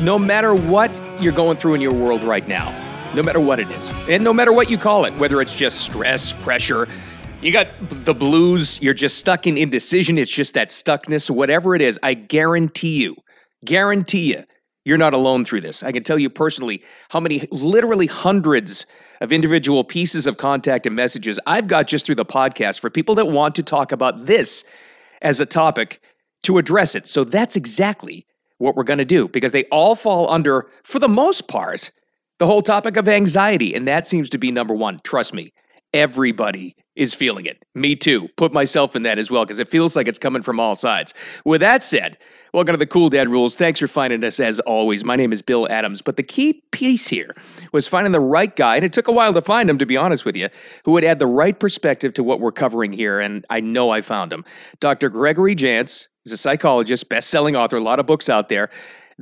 no matter what you're going through in your world right now, no matter what it is, and no matter what you call it, whether it's just stress, pressure, you got the blues, you're just stuck in indecision, it's just that stuckness, whatever it is, I guarantee you, guarantee you, you're not alone through this. I can tell you personally how many, literally hundreds of individual pieces of contact and messages I've got just through the podcast for people that want to talk about this as a topic to address it. So that's exactly what we're going to do because they all fall under, for the most part, the whole topic of anxiety. And that seems to be number one. Trust me, everybody is feeling it. Me too. Put myself in that as well because it feels like it's coming from all sides. With that said, welcome to the Cool Dad Rules. Thanks for finding us as always. My name is Bill Adams. But the key piece here was finding the right guy, and it took a while to find him, to be honest with you, who would add the right perspective to what we're covering here. And I know I found him. Dr. Gregory Jantz is a psychologist, best-selling author, a lot of books out there.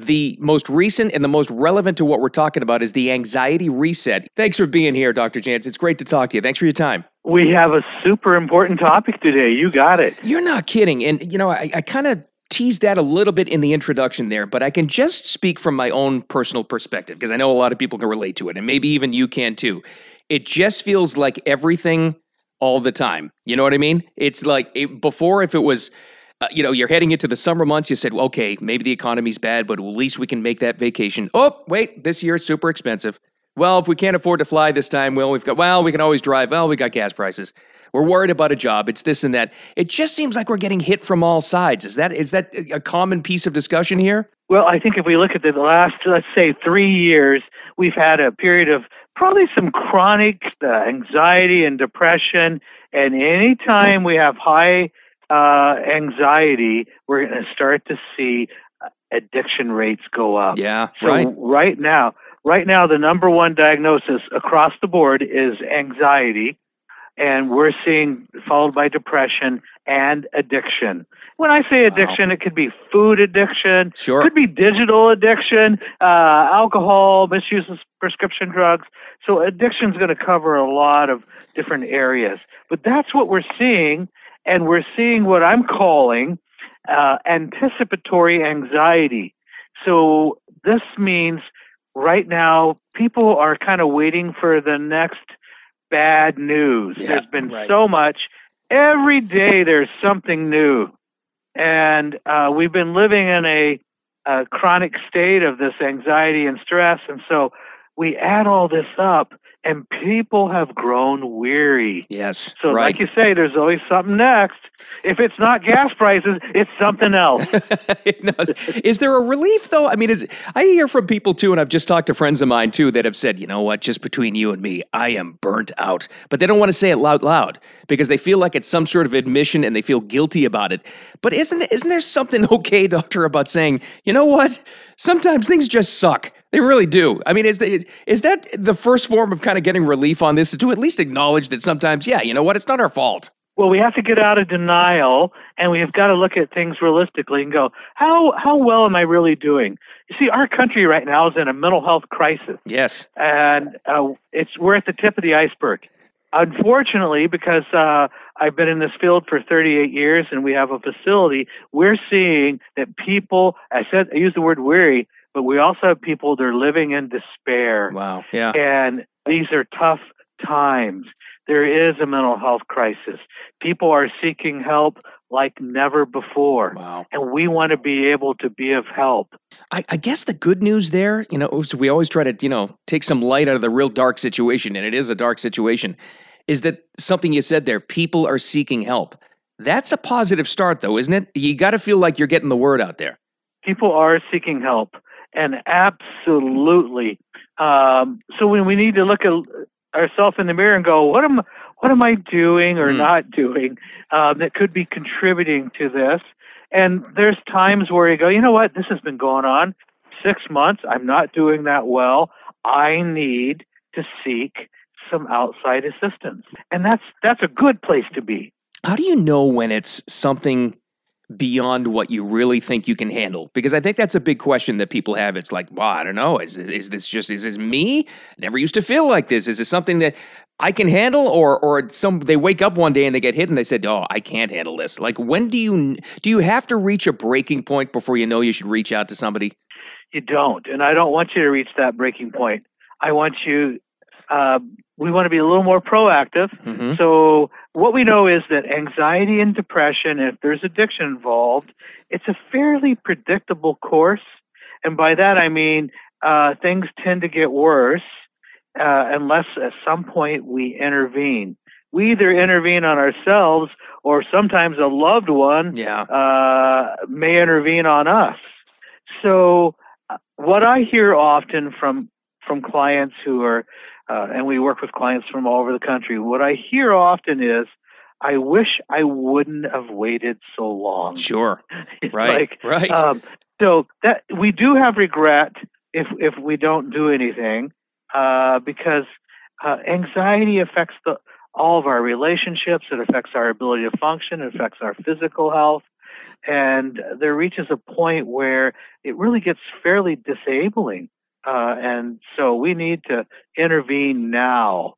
The most recent and the most relevant to what we're talking about is the anxiety reset. Thanks for being here, Dr. Jantz. It's great to talk to you. Thanks for your time. We have a super important topic today. You got it. You're not kidding. And, you know, I, I kind of teased that a little bit in the introduction there, but I can just speak from my own personal perspective because I know a lot of people can relate to it, and maybe even you can too. It just feels like everything all the time. You know what I mean? It's like it, before, if it was uh, you know, you're heading into the summer months. You said, well, okay, maybe the economy's bad, but at least we can make that vacation. Oh, wait, this year it's super expensive. Well, if we can't afford to fly this time, well, we've got, well, we can always drive. Well, we got gas prices. We're worried about a job. It's this and that. It just seems like we're getting hit from all sides. Is that is that a common piece of discussion here? Well, I think if we look at the last, let's say, three years, we've had a period of probably some chronic uh, anxiety and depression. And anytime we have high uh, anxiety, we're going to start to see uh, addiction rates go up. Yeah, so right. Right now, right now, the number one diagnosis across the board is anxiety, and we're seeing followed by depression and addiction. When I say addiction, wow. it could be food addiction, sure. could be digital addiction, uh, alcohol, misuse of prescription drugs. So addiction is going to cover a lot of different areas. But that's what we're seeing and we're seeing what I'm calling uh, anticipatory anxiety. So this means right now people are kind of waiting for the next bad news. Yeah, there's been right. so much. Every day there's something new. And uh, we've been living in a, a chronic state of this anxiety and stress. And so we add all this up and people have grown weary. Yes. So, right. like you say, there's always something next. If it's not gas prices, it's something else. is there a relief though? I mean, is I hear from people too, and I've just talked to friends of mine too that have said, you know what, just between you and me, I am burnt out. But they don't want to say it loud, loud because they feel like it's some sort of admission and they feel guilty about it. But isn't isn't there something okay, doctor, about saying, you know what? Sometimes things just suck. They really do. I mean, is the, is that the first form of kind of getting relief on this? Is to at least acknowledge that sometimes, yeah, you know what, it's not our fault. Well, we have to get out of denial, and we have got to look at things realistically and go, how how well am I really doing? You see, our country right now is in a mental health crisis. Yes, and uh, it's we're at the tip of the iceberg. Unfortunately, because uh, I've been in this field for 38 years, and we have a facility, we're seeing that people. I said I use the word weary but we also have people that are living in despair. Wow. Yeah. And these are tough times. There is a mental health crisis. People are seeking help like never before. Wow. And we want to be able to be of help. I, I, guess the good news there, you know, we always try to, you know, take some light out of the real dark situation, and it is a dark situation, is that something you said there, people are seeking help. That's a positive start, though, isn't it? You got to feel like you're getting the word out there. People are seeking help and absolutely. Um, so when we need to look at ourselves in the mirror and go, what am what am I doing or mm. not doing um, that could be contributing to this? And there's times where you go, you know what, this has been going on six months. I'm not doing that well. I need to seek some outside assistance, and that's that's a good place to be. How do you know when it's something beyond what you really think you can handle? Because I think that's a big question that people have. It's like, well, I don't know. Is this, is this just is this me? Never used to feel like this. Is this something that I can handle, or or some they wake up one day and they get hit and they said, oh, I can't handle this. Like, when do you do you have to reach a breaking point before you know you should reach out to somebody? You don't, and I don't want you to reach that breaking point. I want you. Uh, we want to be a little more proactive. Mm-hmm. So what we know is that anxiety and depression, if there's addiction involved, it's a fairly predictable course. And by that I mean uh, things tend to get worse uh, unless at some point we intervene. We either intervene on ourselves or sometimes a loved one Yeah. uh, may intervene on us. So, uh, what I hear often from from clients who are, uh, and we work with clients from all over the country. What I hear often is, "I wish I wouldn't have waited so long." Sure. Right. like, right. um, so that we do have regret if if we don't do anything, uh, because uh, anxiety affects the all of our relationships. It affects our ability to function. It affects our physical health, and there reaches a point where it really gets fairly disabling. Uh, and so we need to intervene now.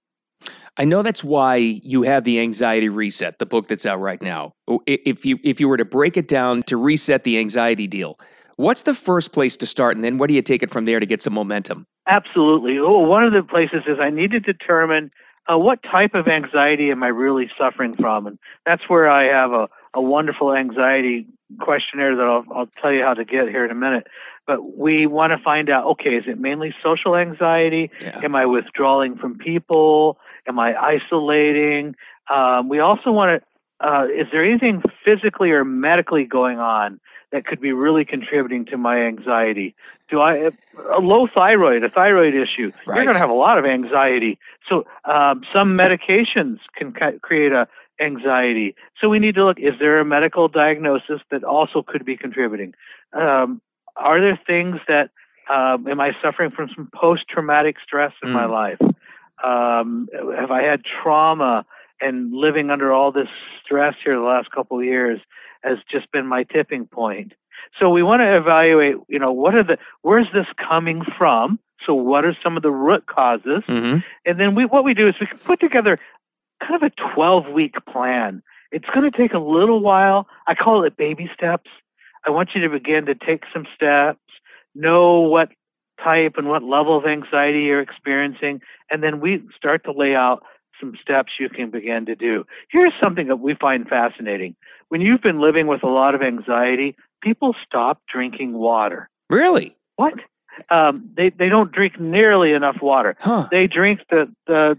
I know that's why you have the anxiety reset, the book that's out right now. If you if you were to break it down to reset the anxiety deal, what's the first place to start, and then what do you take it from there to get some momentum? Absolutely. Oh, one of the places is I need to determine uh, what type of anxiety am I really suffering from, and that's where I have a, a wonderful anxiety questionnaire that I'll, I'll tell you how to get here in a minute. But we want to find out: okay, is it mainly social anxiety? Yeah. Am I withdrawing from people? Am I isolating? Um, we also want to. Uh, is there anything physically or medically going on that could be really contributing to my anxiety? Do I a low thyroid, a thyroid issue? Right. You're going to have a lot of anxiety. So um, some medications can ca- create a anxiety. So we need to look: is there a medical diagnosis that also could be contributing? Um, are there things that um, am I suffering from some post-traumatic stress in my Mm. life? Um, have I had trauma and living under all this stress here the last couple of years has just been my tipping point. So we want to evaluate, you know, what are the where's this coming from? So what are some of the root causes? Mm-hmm. And then we what we do is we can put together kind of a 12 week plan. It's going to take a little while. I call it baby steps. I want you to begin to take some steps, know what type and what level of anxiety you're experiencing, and then we start to lay out some steps you can begin to do. Here's something that we find fascinating. When you've been living with a lot of anxiety, people stop drinking water. Really? What? Um, they they don't drink nearly enough water. Huh. They drink the the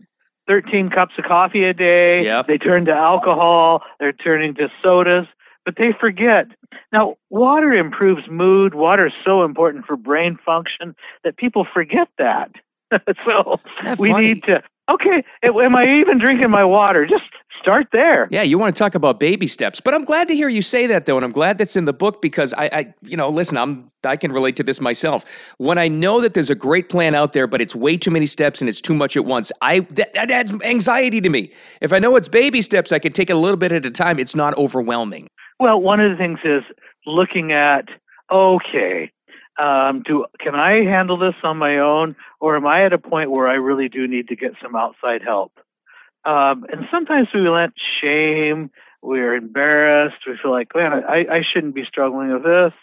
13 cups of coffee a day. Yep. They turn to alcohol. They're turning to sodas, but they forget. Now, water improves mood. Water is so important for brain function that people forget that. so That we funny. need to. Okay, am I even drinking my water? Just start there. Yeah, you want to talk about baby steps, but I'm glad to hear you say that though, and I'm glad that's in the book because I, I, you know, listen, I'm I can relate to this myself. When I know that there's a great plan out there, but it's way too many steps and it's too much at once, I that, that adds anxiety to me. If I know it's baby steps, I can take it a little bit at a time. It's not overwhelming. Well, one of the things is looking at okay, um, do can I handle this on my own, or am I at a point where I really do need to get some outside help? Um, and sometimes we let shame, we're embarrassed, we feel like, man, I, I shouldn't be struggling with this.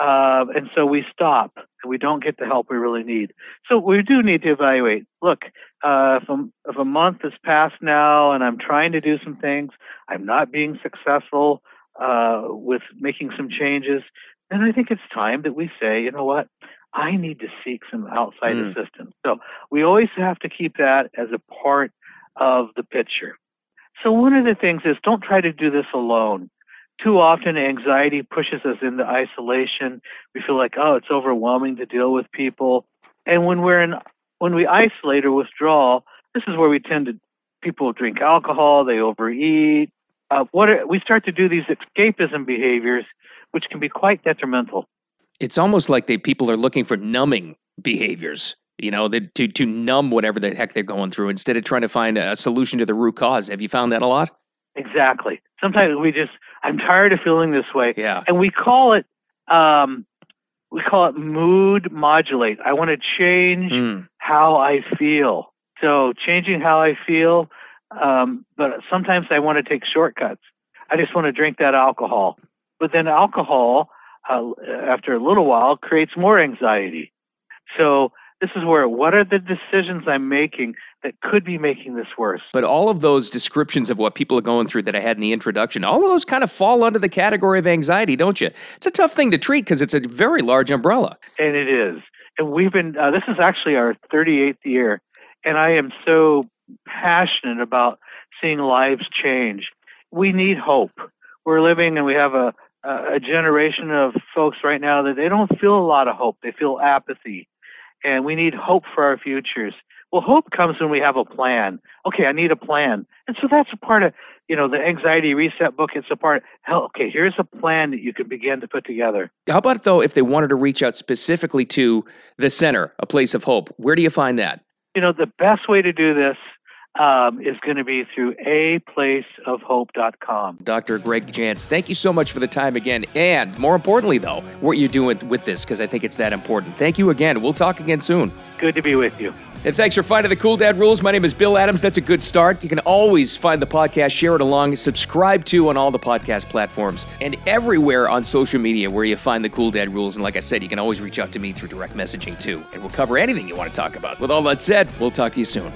Uh, and so we stop and we don't get the help we really need. So we do need to evaluate. Look, uh, if, a, if a month has passed now and I'm trying to do some things, I'm not being successful uh, with making some changes, then I think it's time that we say, you know what, I need to seek some outside Mm. assistance. So we always have to keep that as a part of the picture. So one of the things is don't try to do this alone. Too often anxiety pushes us into isolation. We feel like, oh, it's overwhelming to deal with people. And when we're in when we isolate or withdraw, this is where we tend to people drink alcohol, they overeat. Uh, what are, we start to do these escapism behaviors, which can be quite detrimental. It's almost like they people are looking for numbing behaviors. You know, that to to numb whatever the heck they're going through instead of trying to find a solution to the root cause. Have you found that a lot? Exactly. Sometimes we just, I'm tired of feeling this way. Yeah. and we call it um, we call it mood modulate. I want to change Mm. how I feel. So changing how I feel, um, but sometimes I want to take shortcuts. I just want to drink that alcohol. But then alcohol uh, after a little while, creates more anxiety. So this is where what are the decisions I'm making that could be making this worse? But all of those descriptions of what people are going through that I had in the introduction, all of those kind of fall under the category of anxiety, don't you? It's a tough thing to treat because it's a very large umbrella. And it is. And we've been, uh, this is actually our 38th year. And I am so passionate about seeing lives change. We need hope. We're living and we have a, a generation of folks right now that they don't feel a lot of hope. They feel apathy and we need hope for our futures. Well, hope comes when we have a plan. Okay, I need a plan. And so that's a part of, you know, the anxiety reset book. It's a part, hell, okay, here's a plan that you can begin to put together. How about, though, if they wanted to reach out specifically to the center, a place of hope? Where do you find that? You know, the best way to do this um, is going to be through aplaceofhope.com. Dr. Greg Jantz, thank you so much for the time again. And more importantly, though, what you're doing with this, because I think it's that important. Thank you again. We'll talk again soon. Good to be with you. And thanks for finding the Cool Dad Rules. My name is Bill Adams. That's a good start. You can always find the podcast, share it along, subscribe to on all the podcast platforms, and everywhere on social media where you find the Cool Dad Rules. And like I said, you can always reach out to me through direct messaging too. And we'll cover anything you want to talk about. With all that said, we'll talk to you soon.